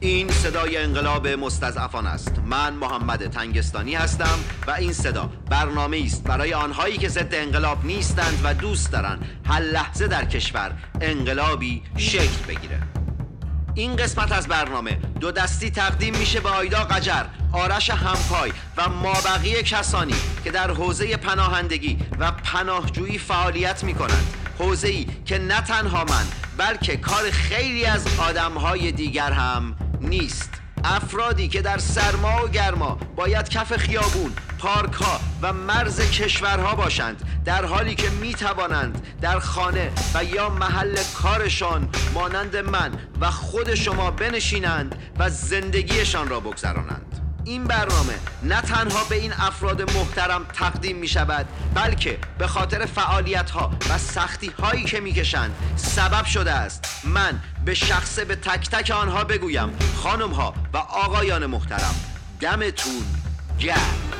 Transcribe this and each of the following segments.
این صدای انقلاب مستضعفان است. من محمد تنگستانی هستم و این صدا برنامه است برای آنهایی که ضد انقلاب نیستند و دوست دارند هر لحظه در کشور انقلابی شکل بگیره. این قسمت از برنامه دو دستی تقدیم میشه به آیدا قجر آرش همپای و مابقی کسانی که در حوزه پناهندگی و پناهجویی فعالیت می‌کنند. حوزه ای که نه تنها من بلکه کار خیلی از آدمهای دیگر هم نیست. افرادی که در سرما و گرما باید کف خیابون، پارک ها و مرز کشورها باشند. در حالی که می توانند در خانه و یا محل کارشان مانند من و خود شما بنشینند و زندگیشان را بگذرانند. این برنامه نه تنها به این افراد محترم تقدیم می شود بلکه به خاطر فعالیت ها و سختی هایی که می کشند سبب شده است. من به شخصه به تک تک آنها بگویم خانم ها و آقایان محترم دمتون گرم.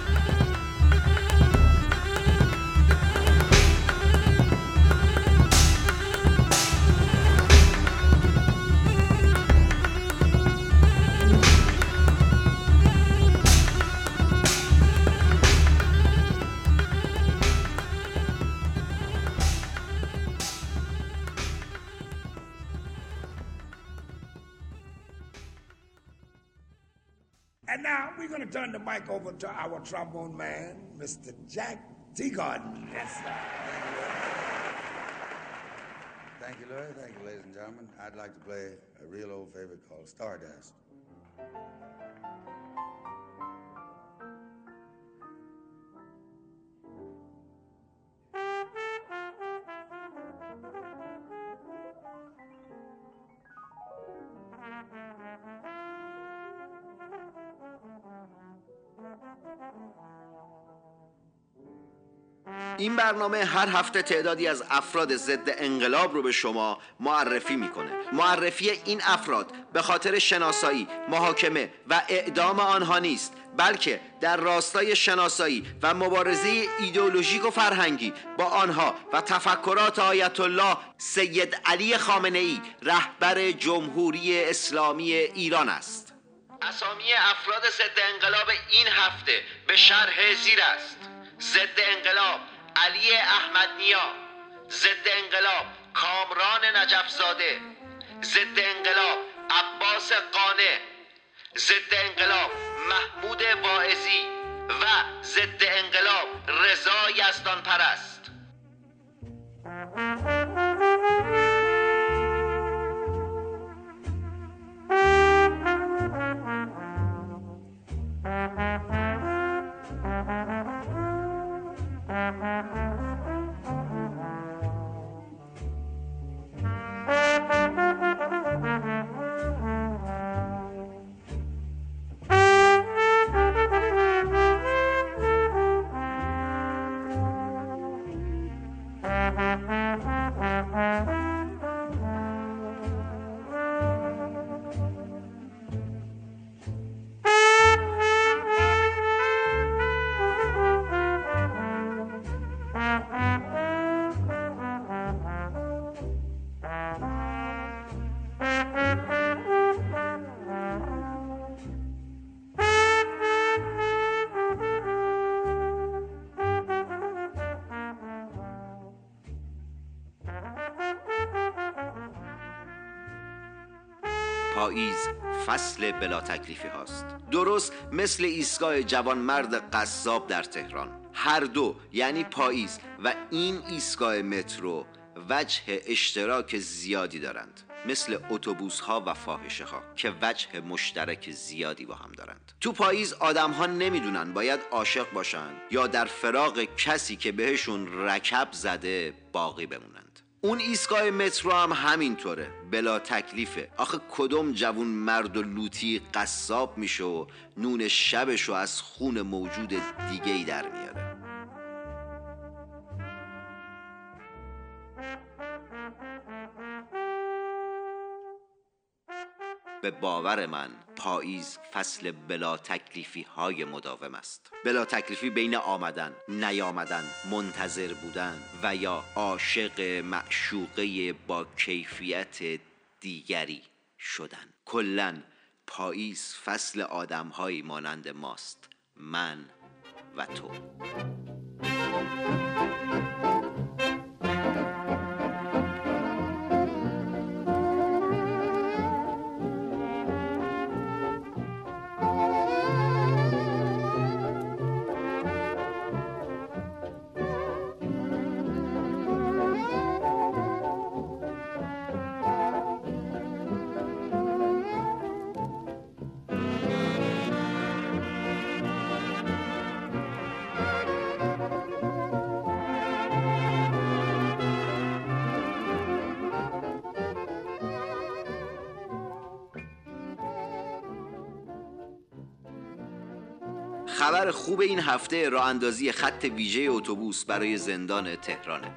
Going to turn the mic over to our trombone man, Mr. Jack Teagarden. Yes, sir. Thank you, Larry. Thank you, ladies and gentlemen. I'd like to play a real old favorite called Stardust. این برنامه هر هفته تعدادی از افراد ضد انقلاب رو به شما معرفی می‌کنه. معرفی این افراد به خاطر شناسایی محاکمه و اعدام آنها نیست بلکه در راستای شناسایی و مبارزه ایدئولوژیک و فرهنگی با آنها و تفکرات آیت الله سید علی خامنه ای رهبر جمهوری اسلامی ایران است. اسامی افراد ضد انقلاب این هفته به شرح زیر است. ضد انقلاب علی احمد نیا ضد انقلاب کامران نجفزاده ضد انقلاب عباس قانه ضد انقلاب محمود واعظی و ضد انقلاب رضا یزدان پرست پاییز فصل بلا تکلیفی هاست. درست مثل ایستگاه جوان مرد قصاب در تهران. هر دو یعنی پاییز و این ایستگاه مترو وجه اشتراک زیادی دارند. مثل اتوبوس ها و فاحشه ها که وجه مشترک زیادی با هم دارند. تو پاییز آدم ها نمی‌دونن باید عاشق باشن یا در فراغ کسی که بهشون رکب زده باقی بمونن. اون ایستگاه مترو هم همینطوره بلا تکلیفه. آخه کدوم جوون مرد و لوتی قصاب میشه و نون شبشو از خون موجود دیگه ای در میاره. به باور من پاییز فصل بلا تکلیفی های مداوم است. بلا تکلیفی بین آمدن نیامدن منتظر بودن و یا عاشق معشوقه با کیفیت دیگری شدن. کلا پاییز فصل آدمهایی مانند ماست من و تو. خبر خوب این هفته راه اندازی خط ویژه اتوبوس برای زندان تهرانه.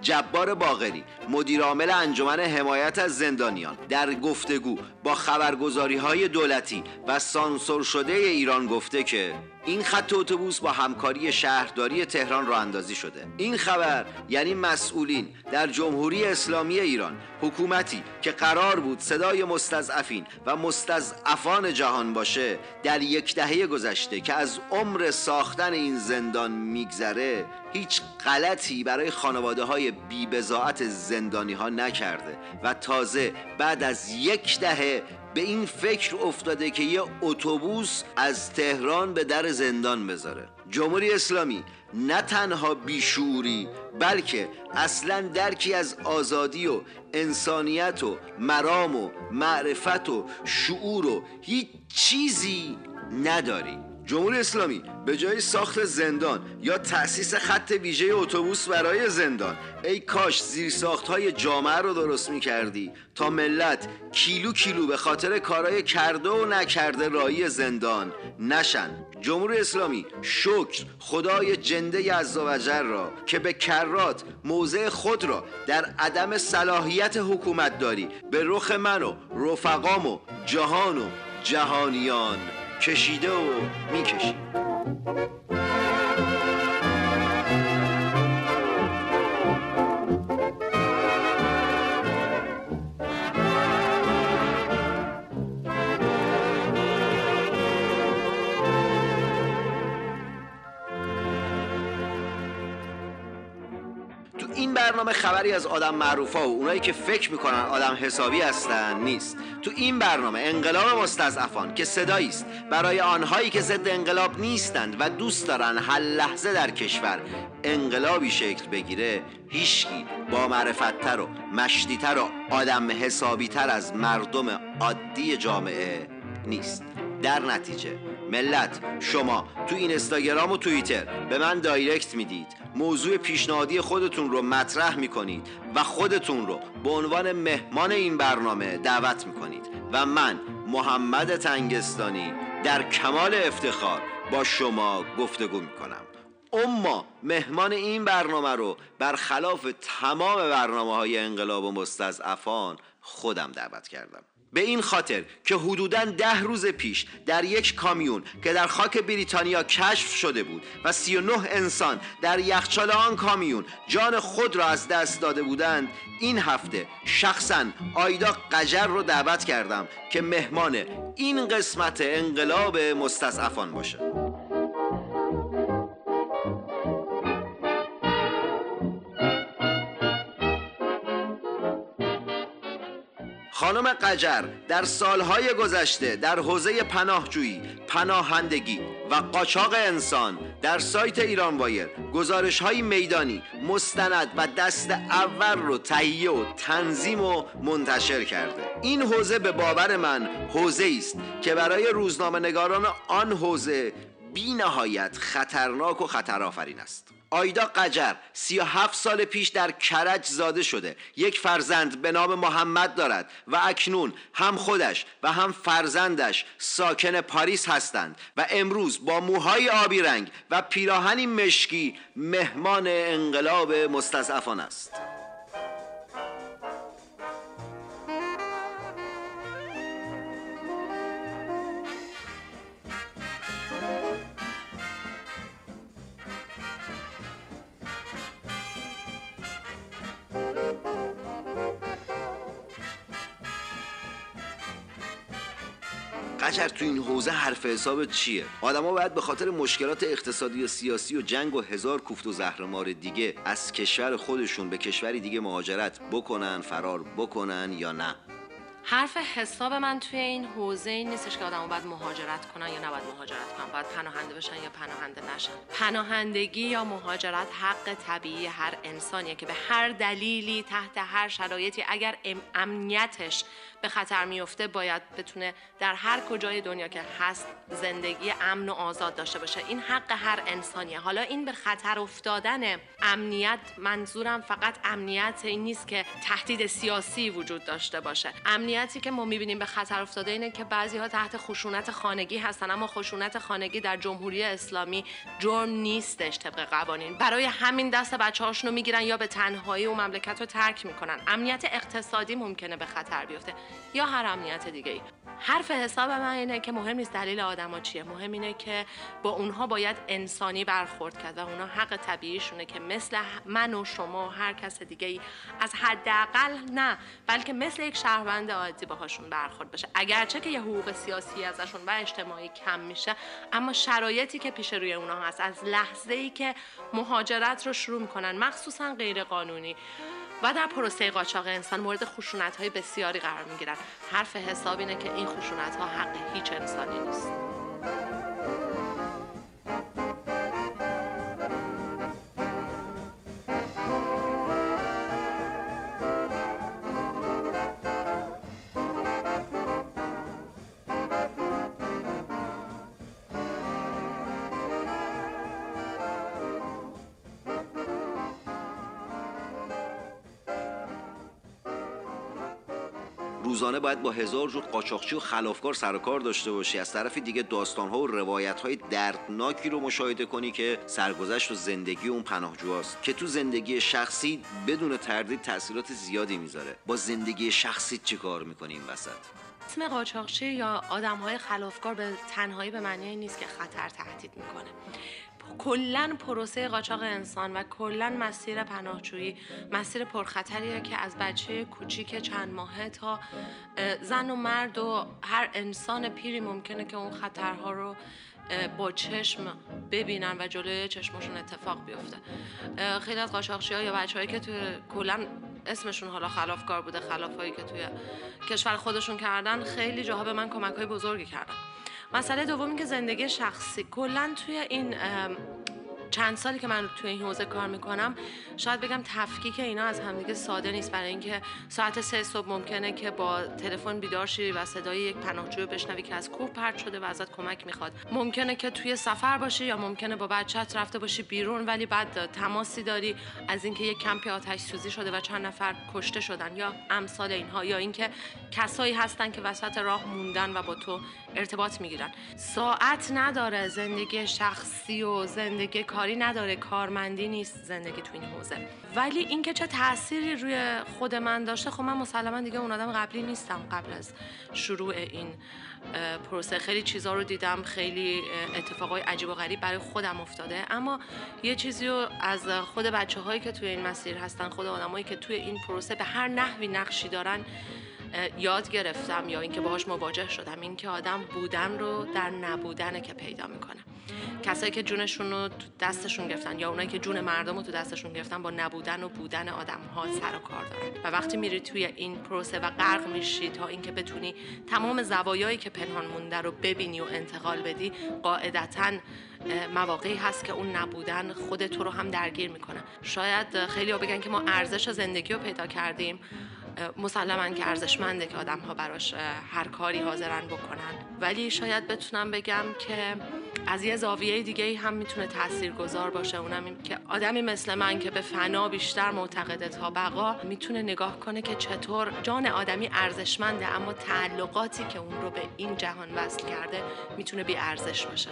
جبار باغری مدیر عامل انجمن حمایت از زندانیان در گفتگو با خبرگزاری های دولتی و سانسور شده ایران گفته که این خط اتوبوس با همکاری شهرداری تهران راه اندازی شده. این خبر یعنی مسئولین در جمهوری اسلامی ایران حکومتی که قرار بود صدای مستضعفین و مستضعفان جهان باشه در یک دهه گذشته که از عمر ساختن این زندان میگذره هیچ غلطی برای خانواده های بیبزاعت زندانی ها نکرده و تازه بعد از یک دهه به این فکر افتاده که یه اتوبوس از تهران به در زندان بذاره. جمهوری اسلامی نه تنها بیشوری بلکه اصلا درکی از آزادی و انسانیت و مرام و معرفت و شعور و هیچ چیزی نداری. جمهوری اسلامی به جای ساخت زندان یا تأسیس خط ویژه اتوبوس برای زندان ای کاش زیر ساخت های جامعه رو درست می کردی تا ملت کیلو کیلو به خاطر کارای کرده و نکرده رایی زندان نشن. جمهوری اسلامی شکر خدای جنده عزوجل را که به کرات موضع خود را در عدم صلاحیت حکومت داری. به رخ من و رفقام و جهان و جهانیان. کشیده و می‌کشید خبری از آدم معروفا و اونایی که فکر می‌کنن آدم حسابی هستن نیست. تو این برنامه انقلاب مستضعفان که صدایی است برای آنهایی که ضد انقلاب نیستند و دوست دارن هر لحظه در کشور انقلابی شکل بگیره هیچکی با معرفتتر و مشتیتر و آدم حسابیتر از مردم عادی جامعه نیست. در نتیجه. ملت شما تو این اینستاگرام و توییتر به من دایرکت می‌دید. موضوع پیشنهادی خودتون رو مطرح می‌کنید و خودتون رو به عنوان مهمان این برنامه دعوت می‌کنید. و من محمد تنگستانی در کمال افتخار با شما گفتگو می‌کنم. اما مهمان این برنامه رو برخلاف تمام برنامه های انقلاب و مستضعفان خودم دعوت کردم. به این خاطر که حدودا ده روز پیش در یک کامیون که در خاک بریتانیا کشف شده بود و 39 انسان در یخچال آن کامیون جان خود را از دست داده بودند این هفته شخصا آیدا قجر رو دعوت کردم که مهمان این قسمت انقلاب مستضعفان باشه. خانم قجر در سالهای گذشته در حوزه پناهجویی، پناهندگی و قاچاق انسان در سایت ایران وایر گزارش های میدانی مستند و دست اول رو تهیه و تنظیم و منتشر کرده. این حوزه به باور من حوزه است که برای روزنامه نگاران آن حوزه بی نهایت خطرناک و خطرآفرین است. آیدا قجر سی و هفت سال پیش در کرج زاده شده. یک فرزند به نام محمد دارد و اکنون هم خودش و هم فرزندش ساکن پاریس هستند و امروز با موهای آبی رنگ و پیراهنی مشکی مهمان انقلاب مستضعفان است. قجر تو این حوزه حرف حساب چیه؟ آدما باید به خاطر مشکلات اقتصادی و سیاسی و جنگ و هزار کوفت و زهرمار دیگه از کشور خودشون به کشوری دیگه مهاجرت بکنن فرار بکنن یا نه. حرف حساب من توی این حوزه این نیستش که آدم باید مهاجرت کنن یا نباید مهاجرت کنن. باید پناهنده بشن یا پناهنده نشن. پناهندگی یا مهاجرت حق طبیعی هر انسانیه که به هر دلیلی تحت هر شرایطی اگر امنیتش به خطر میفته باید بتونه در هر کجای دنیا که هست زندگی امن و آزاد داشته باشه. این حق هر انسانیه. حالا این به خطر افتادن امنیت منظورم فقط امنیت این نیست که تهدید سیاسی وجود داشته باشه. امنیتی که ما می‌بینیم به خطر افتاده اینه که بعضی ها تحت خشونت خانگی هستن اما خشونت خانگی در جمهوری اسلامی جرم نیستش طبق قوانین. برای همین دست بچه هاشونو می‌گیرن یا به تنهایی و مملکت رو ترک می‌کنن. امنیت اقتصادی ممکنه به خطر بیفته. یا هر امنیت دیگه ای حرف حساب من اینه که مهم نیست دلیل آدما چیه. مهم اینه که با اونها باید انسانی برخورد کرد و اونها حق طبیعیشونه که مثل من و شما و هر کس دیگه ای از حداقل نه بلکه مثل یک شهروند عادی باهاشون برخورد بشه. اگرچه که یه حقوق سیاسی ازشون و اجتماعی کم میشه اما شرایطی که پیش روی اونها هست از لحظه ای که مهاجرت رو شروع می‌کنن مخصوصا غیر قانونی و در پروسه قاچاق انسان مورد خشونت های بسیاری قرار می گیرن حرف حساب اینه که این خشونت ها حق هیچ انسانی نیست. روزانه باید با هزار جور قاچاقچی و خلافکار سر و کار داشته باشی. از طرف دیگه داستانها و روایتهای دردناکی رو مشاهده کنی که سرگذشت و زندگی اون پناهجوهاست. که تو زندگی شخصی بدون تردید تاثیرات زیادی می‌ذاره. با زندگی شخصی چه کار می‌کنی این وسط؟ اسم قاچاقچی یا آدم های خلافکار به تنهایی به معنی نیست که خطر تهدید می‌کنه. کلا پروسه قاچاق انسان و کلا مسیر پناهجویی مسیر پرخطریه که از بچه کوچیک چند ماهه تا زن و مرد و هر انسان پیری ممکنه که اون خطرها رو با چشم ببینن و جلوی چشمشون اتفاق بیفته. خیلی از قاچاقچی ها یا بچه که توی کلا اسمشون حالا خلافکار بوده خلافایی که توی کشور خودشون کردن خیلی جاها به من کمک های بزرگی کردن. مسئله دومی که زندگی شخصی. کلا توی این چند سالی که من توی این حوزه کار می‌کنم شاید بگم تفکیک اینا از همدیگه ساده نیست. برای اینکه ساعت سه صبح ممکنه که با تلفن بیدار شی و صدای یک پناهجو بشنوی که از کوه پرت شده و ازت کمک می‌خواد. ممکنه که توی سفر باشی یا ممکنه با بچت رفته باشی بیرون ولی بعد تماسی داری از اینکه یک کمپی آتش سوزی شده و چند نفر کشته شدن یا امثال اینها یا اینکه کسایی هستن که وسط راه موندن و با تو ارتباط می‌گیرن. ساعت نداره زندگی شخصی و زندگی کاری نداره کارمندی نیست زندگی تو این حوزه. ولی اینکه چه تأثیری روی خود من داشته خب من مسلما دیگه اون آدم قبلی نیستم قبل از شروع این پروسه. خیلی چیزها رو دیدم خیلی اتفاقای عجیب و غریب برای خودم افتاده. اما یه چیزی رو از خود بچه هایی که توی این مسیر هستن خود آدمایی که توی این پروسه به هر نحوی نقشی دارن یاد گرفتم یا اینکه باهاش مواجه شدم. اینکه آدم بودن رو در نبودن که پیدا می‌کنه. کسایی که جونشون رو تو دستشون گرفتن یا اونایی که جون مردم رو تو دستشون گرفتن با نبودن و بودن آدم ها سر و کار دارن. و وقتی میری توی این پروسه و غرق میشی تا اینکه بتونی تمام زوایایی که پنهان مونده رو ببینی و انتقال بدی قاعدتا مواقعی هست که اون نبودن خود تو رو هم درگیر می‌کنه. شاید خیلی ها بگن که ما ارزش زندگی رو پیدا کردیم. مسلما که ارزشمنده که آدم ها براش هر کاری حاضرن بکنن. ولی شاید بتونم بگم که از یه زاویه دیگه هم می‌تونه تأثیر گذار باشه. اونم این که آدمی مثل من که به فنا بیشتر معتقده تا بقا می‌تونه نگاه کنه که چطور جان آدمی ارزشمنده اما تعلقاتی که اون رو به این جهان وصل کرده می‌تونه بی ارزش باشه.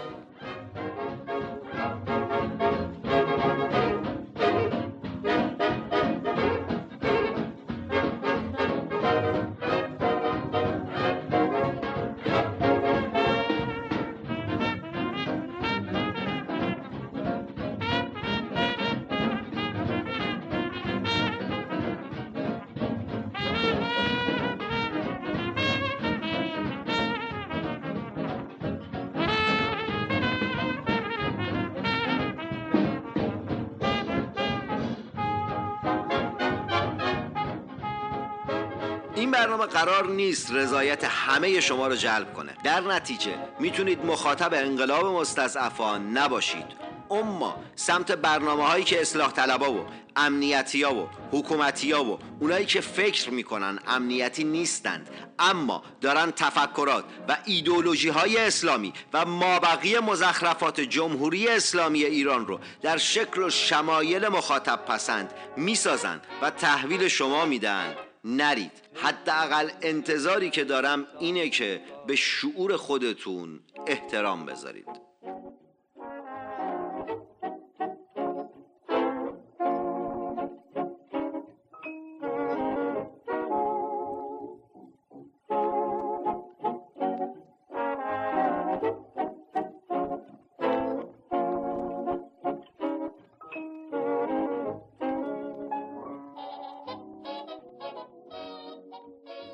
برنامه قرار نیست رضایت همه شما رو جلب کنه. در نتیجه می‌تونید مخاطب انقلاب مستضعفان نباشید. اما سمت برنامه هایی که اصلاح طلبا و امنیتی ها و حکومتی ها و اونایی که فکر می‌کنن امنیتی نیستند اما دارن تفکرات و ایدولوژی های اسلامی و مابقی مزخرفات جمهوری اسلامی ایران رو در شکل و شمایل مخاطب پسند می‌سازند و تحویل شما میدن. نرید. حداقل انتظاری که دارم اینه که به شعور خودتون احترام بذارید.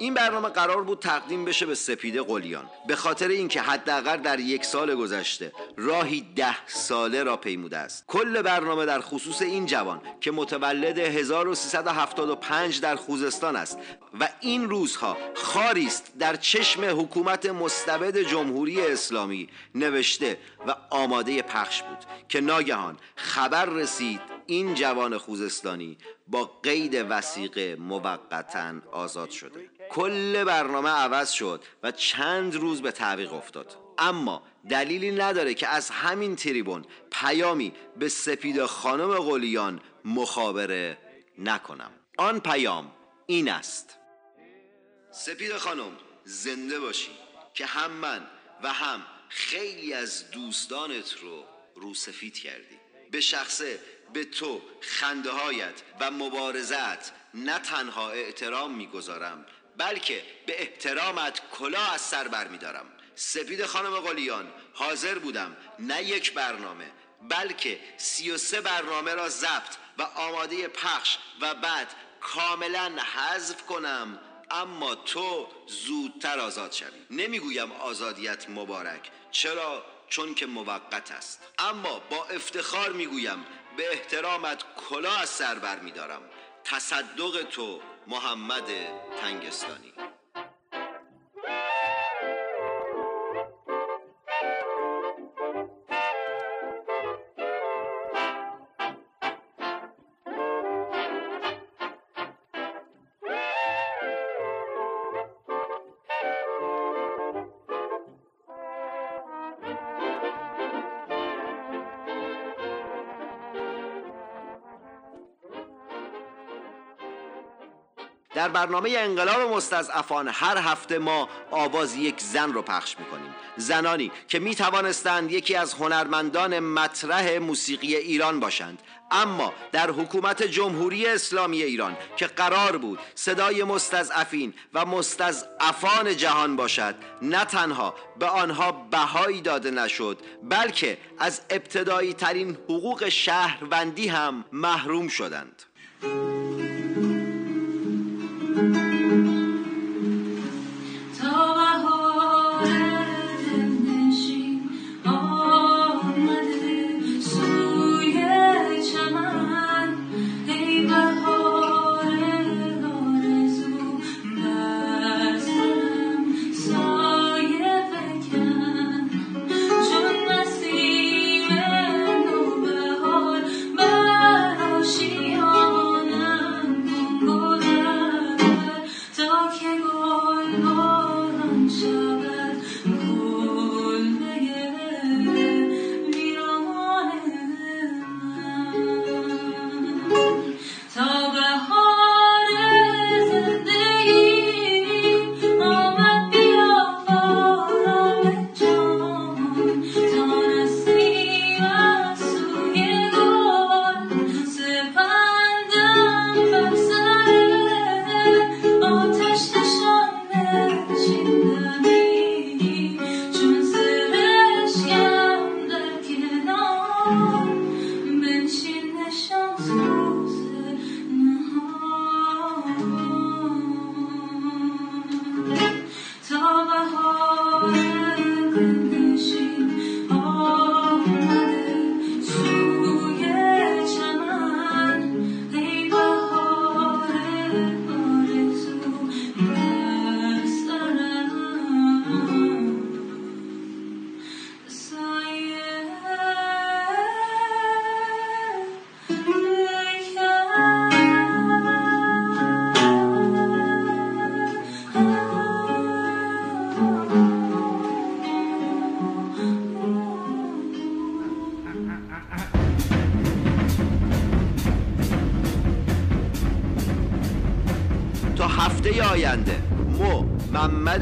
این برنامه قرار بود تقدیم بشه به سپیده قلیان. به خاطر اینکه حداقل در یک سال گذشته راهی ده ساله را پیموده است. کل برنامه در خصوص این جوان که متولد 1375 در خوزستان است و این روزها خاری است در چشم حکومت مستبد جمهوری اسلامی نوشته و آماده پخش بود که ناگهان خبر رسید این جوان خوزستانی با قید وسیقه موقتا آزاد شده. کل برنامه عوض شد و چند روز به تعویق افتاد. اما دلیلی نداره که از همین تریبون پیامی به سپید خانم قلیان مخابره نکنم. آن پیام این است. سپید خانم زنده باشی که هم من و هم خیلی از دوستانت رو رو سفید کردی. به شخصه به تو خنده هایت و مبارزت نه تنها احترام می‌گذارم بلکه به احترامت کلاه از سر برمیدارم سپید خانم قلیان حاضر بودم نه یک برنامه بلکه سی و سه برنامه را ضبط و آماده پخش و بعد کاملا حذف کنم اما تو زودتر آزاد شوی. نمی‌گویم آزادیت مبارک چرا؟ چون که موقت است. اما با افتخار می‌گویم به احترامت کلاه از سر بر میدارم تصدق تو محمد تنگستانی. در برنامه انقلاب مستضعفان هر هفته ما آواز یک زن رو پخش می‌کنیم. زنانی که می توانستند یکی از هنرمندان مطرح موسیقی ایران باشند. اما در حکومت جمهوری اسلامی ایران که قرار بود صدای مستضعفین و مستضعفان جهان باشد نه تنها به آنها بهایی داده نشد بلکه از ابتدایی ترین حقوق شهروندی هم محروم شدند.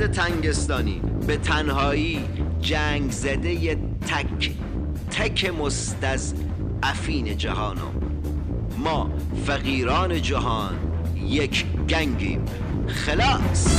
محمد تنگستانی. به تنهایی جنگ زده ی تک تک مستز افین جهانو ما فقیران جهان یک گنگیم. خلاص.